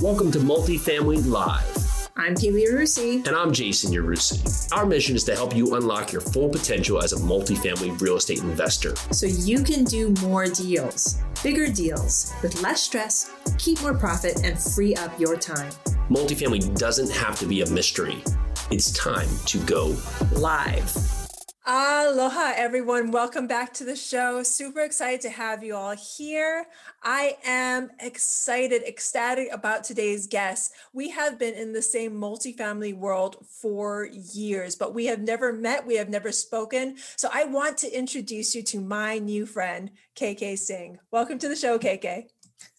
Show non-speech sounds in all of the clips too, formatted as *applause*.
Welcome to Multifamily Live. I'm Pili Yarusi. And I'm Jason Yarusi. Our mission is to help you unlock your full potential as a multifamily real estate investor. So you can do more deals, bigger deals, with less stress, keep more profit, and free up your time. Multifamily doesn't have to be a mystery. It's time to go live. Aloha, everyone. Welcome back to the show. Super excited to have you all here. I am excited, ecstatic about today's guest. We have been in the same multifamily world for years, but we have never met, we have never spoken. So I want to introduce you to my new friend, KK Singh. Welcome to the show, KK.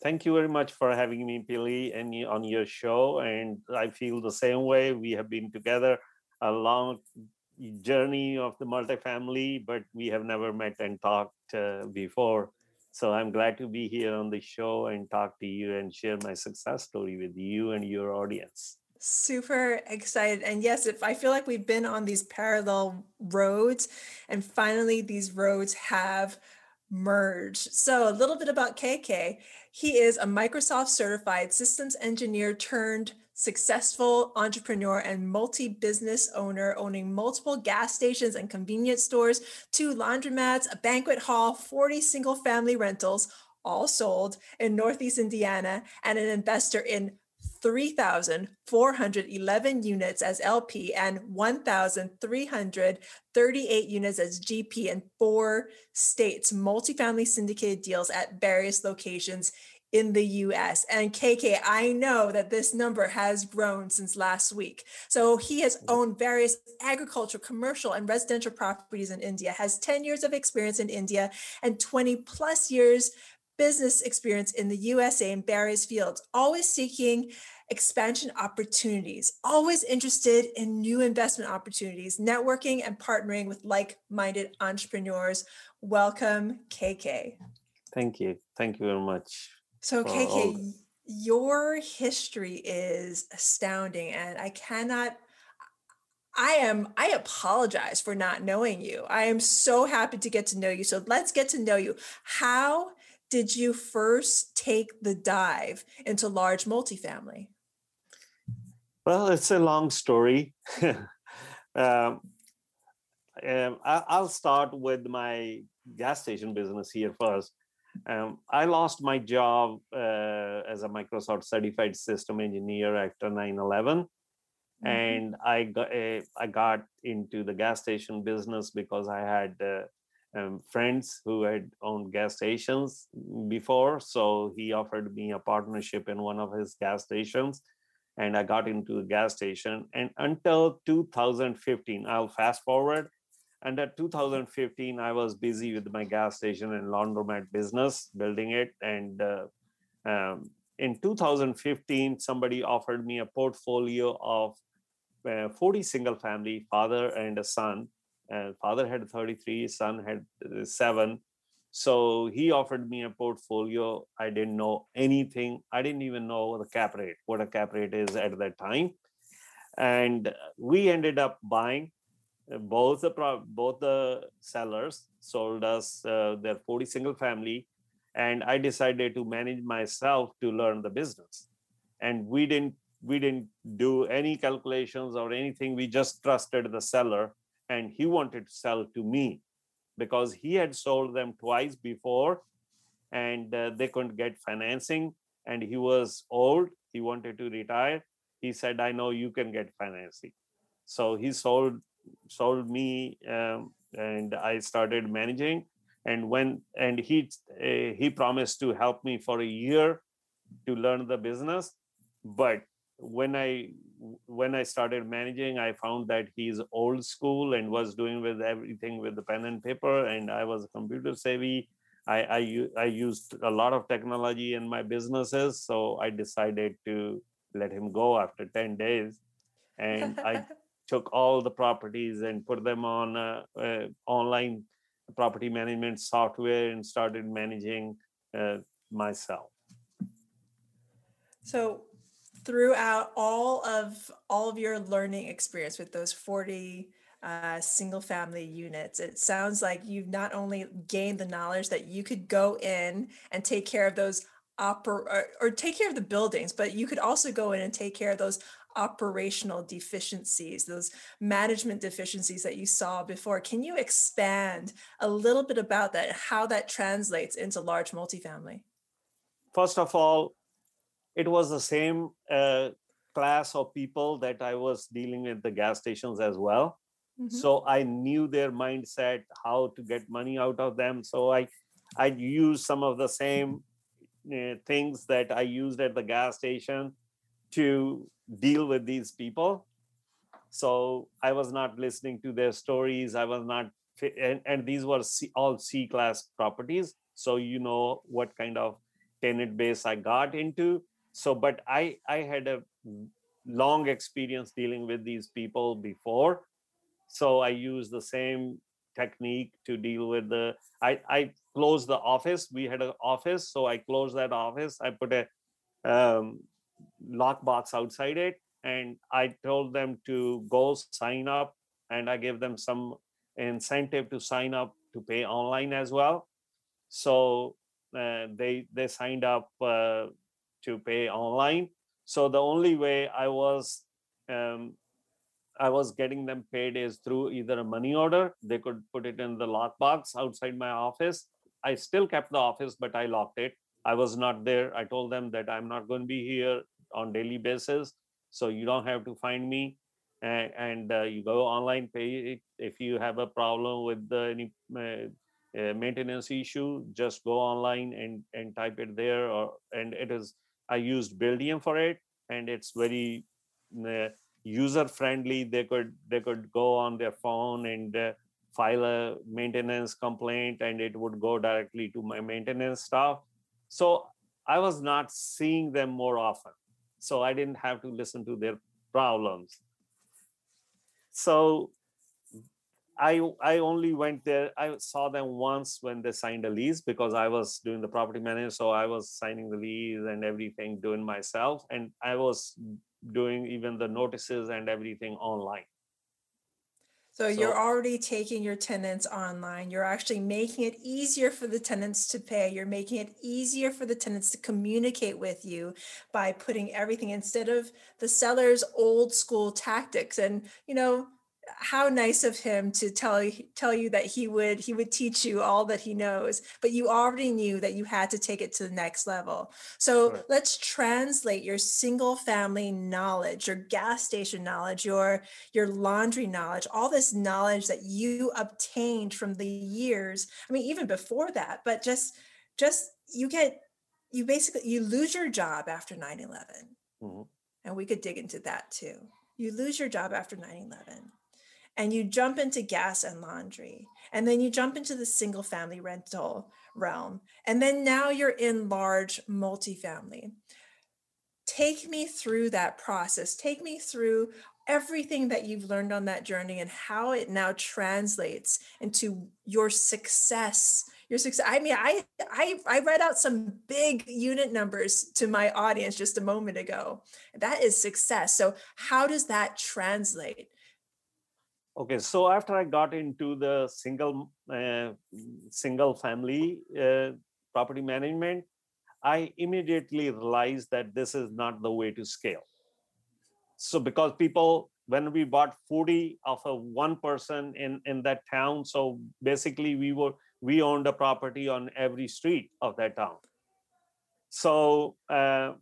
Thank you very much for having me, Pili, and on your show. And I feel the same way. We have been together a long journey of the multifamily, but we have never met and talked uh, before. So I'm glad to be here on the show and talk to you and share my success story with you and your audience. Super excited. And yes, if I feel like we've been on these parallel roads and finally these roads have merged. So, a little bit about KK. He is a Microsoft certified systems engineer turned successful entrepreneur and multi business owner, owning multiple gas stations and convenience stores, two laundromats, a banquet hall, 40 single family rentals, all sold in Northeast Indiana, and an investor in 3,411 units as LP and 1,338 units as GP in four states, multifamily syndicated deals at various locations in the US. And KK, I know that this number has grown since last week. So he has mm-hmm. owned various agricultural, commercial, and residential properties in India, has 10 years of experience in India and 20 plus years business experience in the USA in various fields, always seeking expansion opportunities, always interested in new investment opportunities, networking and partnering with like minded entrepreneurs. Welcome, KK. Thank you. Thank you very much. So, KK, your history is astounding, and I cannot. I am. I apologize for not knowing you. I am so happy to get to know you. So let's get to know you. How did you first take the dive into large multifamily? Well, it's a long story. *laughs* um, um, I'll start with my gas station business here first. Um, I lost my job uh, as a Microsoft certified system engineer after 9 11. Mm-hmm. And I got, uh, I got into the gas station business because I had uh, um, friends who had owned gas stations before. So he offered me a partnership in one of his gas stations. And I got into a gas station. And until 2015, I'll fast forward and at 2015, I was busy with my gas station and laundromat business, building it. And uh, um, in 2015, somebody offered me a portfolio of uh, 40 single family, father and a son. Uh, father had 33, son had uh, seven. So he offered me a portfolio. I didn't know anything. I didn't even know the cap rate, what a cap rate is at that time. And we ended up buying both the both the sellers sold us uh, their 40 single family and i decided to manage myself to learn the business. And we didn't we didn't do any calculations or anything. We just trusted the seller and he wanted to sell to me because he had sold them twice before and uh, they couldn't get financing and he was old. He wanted to retire. He said i know you can get financing. So he sold sold me um, and i started managing. And when and he uh, he promised to help me for a year to learn the business. But when i when i started managing i found that he's old school and was doing with everything with the pen and paper and i was computer savvy. I, I i used a lot of technology in my businesses so i decided to let him go after 10 days. And i *laughs* took all the properties and put them on uh, uh, online property management software and started managing uh, myself. So throughout all of all of your learning experience with those 40 uh, single family units it sounds like you've not only gained the knowledge that you could go in and take care of those oper or, or take care of the buildings, but you could also go in and take care of those operational deficiencies, those management deficiencies that you saw before. Can you expand a little bit about that how that translates into large multifamily? First of all, it was the same uh, class of people that I was dealing with the gas stations as well. Mm-hmm. So I knew their mindset, how to get money out of them. So I I used some of the same uh, things that I used at the gas station to deal with these people. So I was not listening to their stories. I was not, and, and these were C, all C class properties. So you know what kind of tenant base I got into. So, but I I had a long experience dealing with these people before, so I used the same technique to deal with the. I I closed the office. We had an office, so I closed that office. I put a um, lockbox outside it and i told them to go sign up and i gave them some incentive to sign up to pay online as well. So uh, they they signed up uh, to pay online. So the only way i was um, i was getting them paid is through either a money order. They could put it in the lockbox outside my office. I still kept the office but i locked it. I was not there. I told them that i'm not going to be here on daily basis. So you don't have to find me. And, and uh, you go online pay it. If you have a problem with the any uh, uh, maintenance issue just go online and and type it there or and it is i used buildium for it. And it's very uh, user friendly they could they could go on their phone and uh, file a maintenance complaint and it would go directly to my maintenance staff. So i was not seeing them more often so I didn't have to listen to their problems. So I I only went there. I saw them once when they signed a lease because I was doing the property management. So I was signing the lease and everything doing myself, and I was doing even the notices and everything online. So, you're already taking your tenants online. You're actually making it easier for the tenants to pay. You're making it easier for the tenants to communicate with you by putting everything instead of the seller's old school tactics. And, you know, how nice of him to tell tell you that he would he would teach you all that he knows but you already knew that you had to take it to the next level so right. let's translate your single family knowledge your gas station knowledge your your laundry knowledge all this knowledge that you obtained from the years i mean even before that but just just you get you basically you lose your job after 9-11 mm-hmm. and we could dig into that too you lose your job after 9-11 and you jump into gas and laundry and then you jump into the single family rental realm and then now you're in large multifamily. Take me through that process. Take me through everything that you've learned on that journey and how it now translates into your success your success i mean i i i read out some big unit numbers to my audience just a moment ago. That is success. So how does that translate Okay, so after I got into the single uh, single family uh, property management, I immediately realized that this is not the way to scale. So because people, when we bought 40 of a one person in in that town, so basically we were we owned a property on every street of that town. So uh,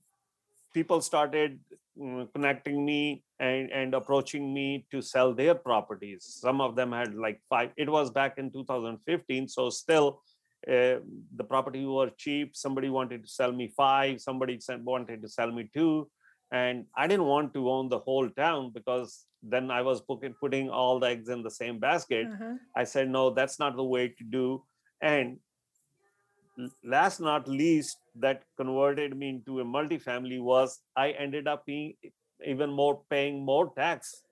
people started mm, connecting me and, and approaching me to sell their properties. Some of them had like five, it was back in 2015. So still uh, the property were cheap. Somebody wanted to sell me five, somebody wanted to sell me two. And I didn't want to own the whole town because then I was putting, all the eggs in the same basket. Uh-huh. I said, no, that's not the way to do. And last not least, that converted me into a multifamily was I ended up being even more paying more tax.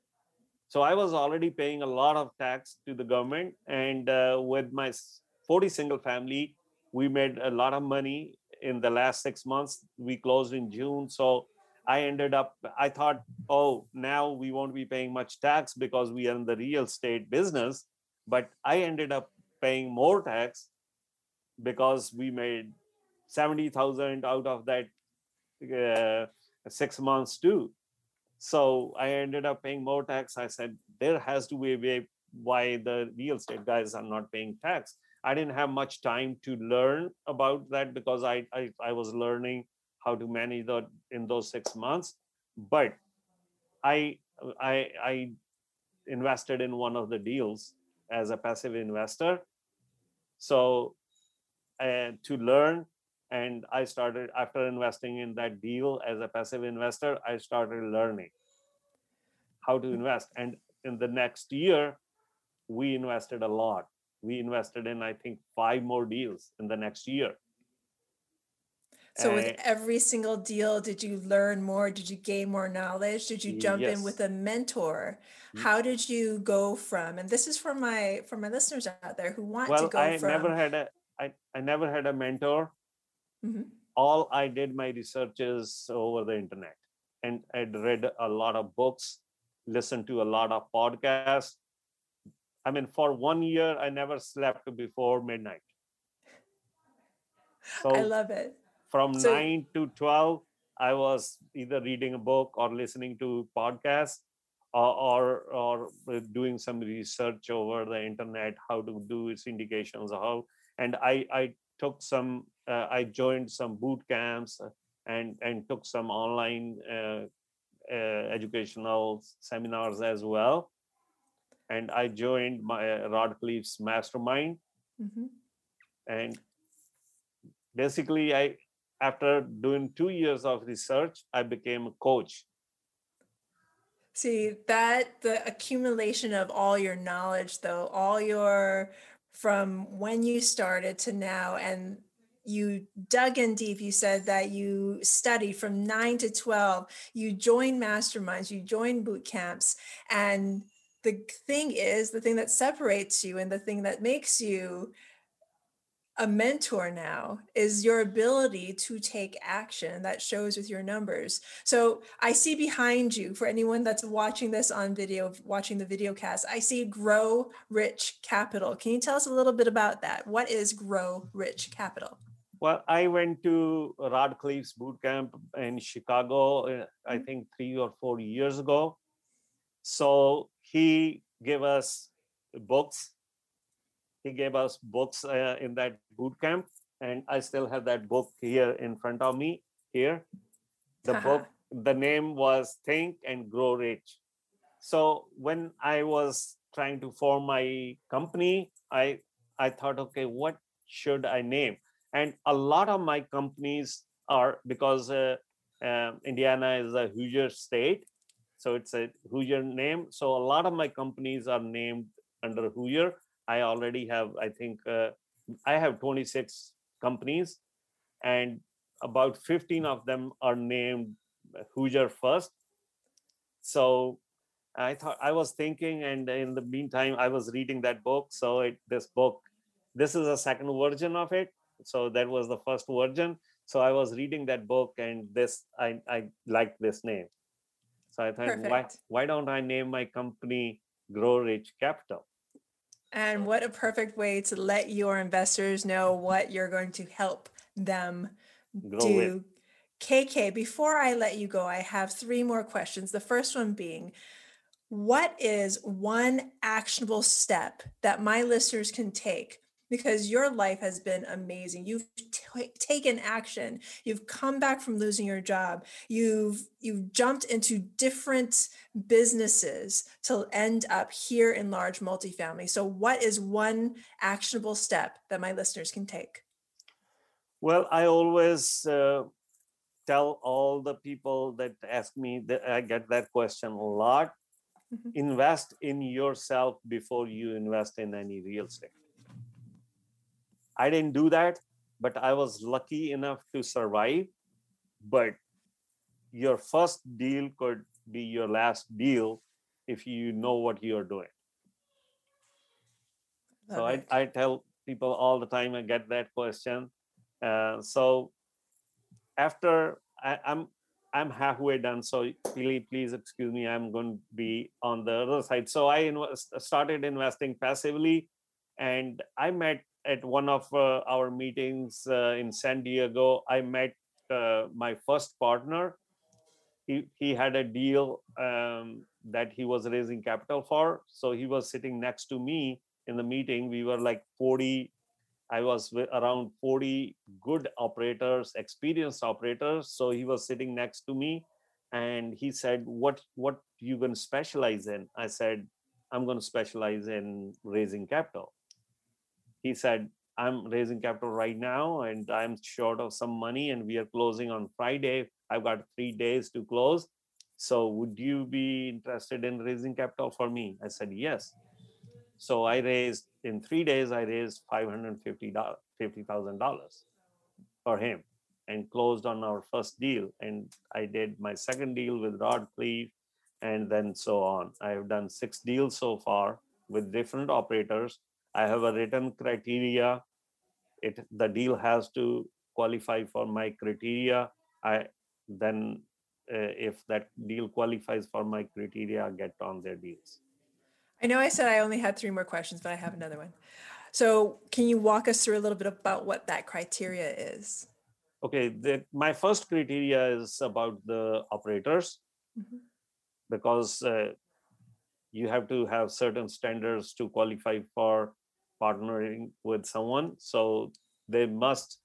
So i was already paying a lot of tax to the government and uh, with my 40 single family we made a lot of money in the last six months. We closed in june so i ended up i thought oh now we won't be paying much tax because we are in the real estate business. But i ended up paying more tax because we made 70,000 out of that uh, six months too. So I ended up paying more tax. I said, there has to be a way why the real estate guys are not paying tax. I didn't have much time to learn about that because I, I, I was learning how to manage that in those six months. But I, I, I invested in one of the deals as a passive investor. So uh, to learn, and I started after investing in that deal as a passive investor, I started learning how to invest. And in the next year, we invested a lot. We invested in, I think, five more deals in the next year. So with eh, every single deal, did you learn more? Did you gain more knowledge? Did you jump in with a mentor? Mm. How did you go from, and this is for my for my listeners out there who want to Well, go I from never had a I, I never had a mentor. Mhm. All I did my research is over the internet. And I'd read a lot of books, listened to a lot of podcasts. I mean, for one year, I never slept before midnight. *laughs* So I love it. from So- 9 to 12 i was either reading a book or listening to podcasts or, or or doing some research over the internet how to do syndications how and i i took some uh, i joined some boot camps uh, and and took some online uh, uh, educational seminars as well. And i joined my uh, rod Khleif's mastermind. Mhm. and basically i after doing two years of research i became a coach. See that the accumulation of all your knowledge, though, all your from when you started to now, and you dug in deep. You said that you studied from nine to 12, you joined masterminds, you joined boot camps. And the thing is, the thing that separates you and the thing that makes you a mentor now is your ability to take action that shows with your numbers. So I see behind you for anyone that's watching this on video, watching the video cast, I see Grow Rich Capital. Can you tell us a little bit about that? What is Grow Rich Capital? well i went to rod Khleif's boot camp in chicago uh, i Mhm. think three or four years ago so he gave us books he gave us books uh, in that boot camp and i still have that book here in front of me here. The Haha. book the name was think and grow rich. So when i was trying to form my company i i thought okay what should i name? And a lot of my companies are because uh, um, indiana is a hoosier state so it's a hoosier name. So a lot of my companies are named under hoosier i already have i think uh, i have 26 companies and about 15 of them are named hoosier first. So i thought i was thinking and in the meantime i was reading that book so it, this book this is a second version of it. So that was the first version. So i was reading that book and this i i liked this name. So i thought why why don't i name my company grow rich capital And what a perfect way to let your investors know what you're going to help them with do. KK, before I let you go, I have three more questions. The first one being, what is one actionable step that my listeners can take? Because your life has been amazing. You've ta- taken action. You've come back from losing your job. You've you've jumped into different businesses to end up here in large multifamily. So, what is one actionable step that my listeners can take? Well, I always uh, tell all the people that ask me that I get that question a lot. Mhm. Invest in yourself before you invest in any real estate. I didn't do that, but I was lucky enough to survive. But your first deal could be your last deal if you know what you're doing. so I. I tell people all the time i get that question uh, so after I, i'm i'm halfway done so please please excuse me i'm going to be on the other side so i invest, started investing passively and i met at one of uh, our meetings uh, in San Diego, I met uh, my first partner. He, he had a deal um, that he was raising capital for. So he was sitting next to me in the meeting. We were like 40, I was around 40 good operators, experienced operators. So he was sitting next to me and he said, What what you going to specialize in? I said, I'm going to specialize in raising capital. He said, I'm raising capital right now and I'm short of some money and we are closing on Friday. I've got three days to close. So would you be interested in raising capital for me? I said, yes. So I raised in three days, I raised $550,000 for him and closed on our first deal. And I did my second deal with Rod Khleif and then so on. I have done six deals so far with different operators. I have a written criteria. It the deal has to qualify for my criteria. I then uh, if that deal qualifies for my criteria, I get on their deals. I know I said I only had three more questions, but I have another one. So, can you walk us through a little bit about what that criteria is? Okay, the, my first criteria is about the operators mm-hmm. because uh, you have to have certain standards to qualify for partnering with someone. So, they must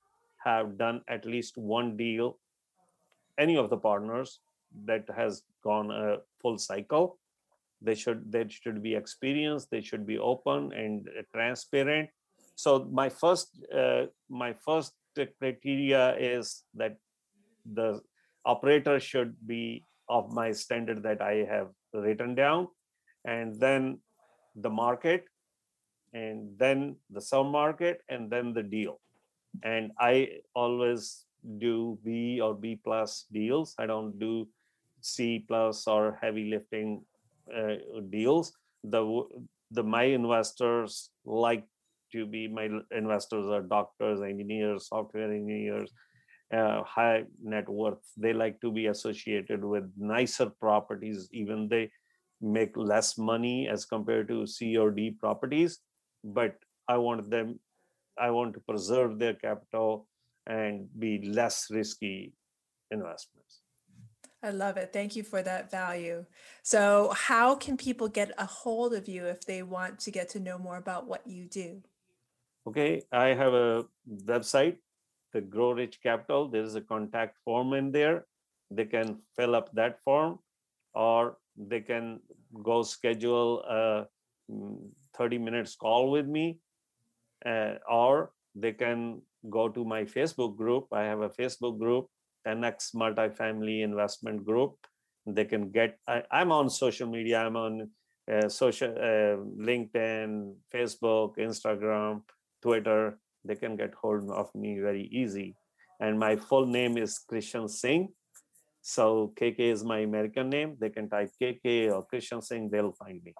have done at least one deal, any of the partners that has gone a full cycle. They should they should be experienced they should be open and transparent. So my first uh, my first criteria is that the operator should be of my standard that i have written down. And then the market and then the sub market and then the deal. And i always do b or b plus deals. I don't do c plus or heavy lifting uh, deals. The the my investors like to be my investors are doctors engineers software engineers uh, high net worth. They like to be associated with nicer properties even they make less money as compared to c or d properties but i want them i want to preserve their capital and be less risky investments I love it. Thank you for that value. So, how can people get a hold of you if they want to get to know more about what you do? Okay, I have a website, the Grow Rich Capital. There is a contact form in there. They can fill up that form or they can go schedule a mm, 30 minutes call with me uh, or they can go to my Facebook group. I have a Facebook group 10x multifamily investment group. They can get, I, am on social media, I'm on uh, social, uh, LinkedIn, Facebook, Instagram, Twitter. They can get hold of me very easy. And my full name is Krishan Singh. So KK is my American name. They can type KK or Krishan Singh, they'll find me.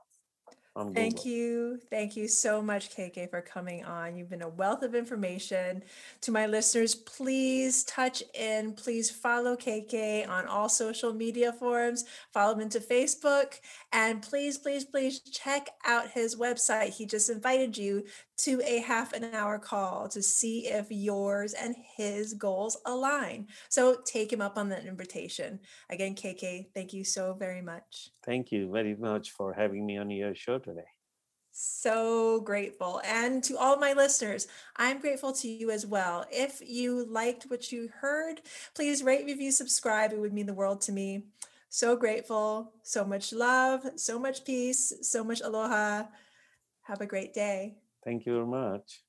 Thank you. Thank you so much, KK, for coming on. You've been a wealth of information. To my listeners, please touch in. Please follow KK on all social media forums. Follow him into Facebook. And please, please, please check out his website. He just invited you to a half an hour call to see if yours and his goals align. So take him up on that invitation. Again, KK, thank you so very much. Thank you very much for having me on your show today. So grateful. And to all my listeners, I'm grateful to you as well. If you liked what you heard, please rate, review, subscribe. It would mean the world to me. So grateful. So much love, so much peace, so much aloha. Have a great day. Thank you very much.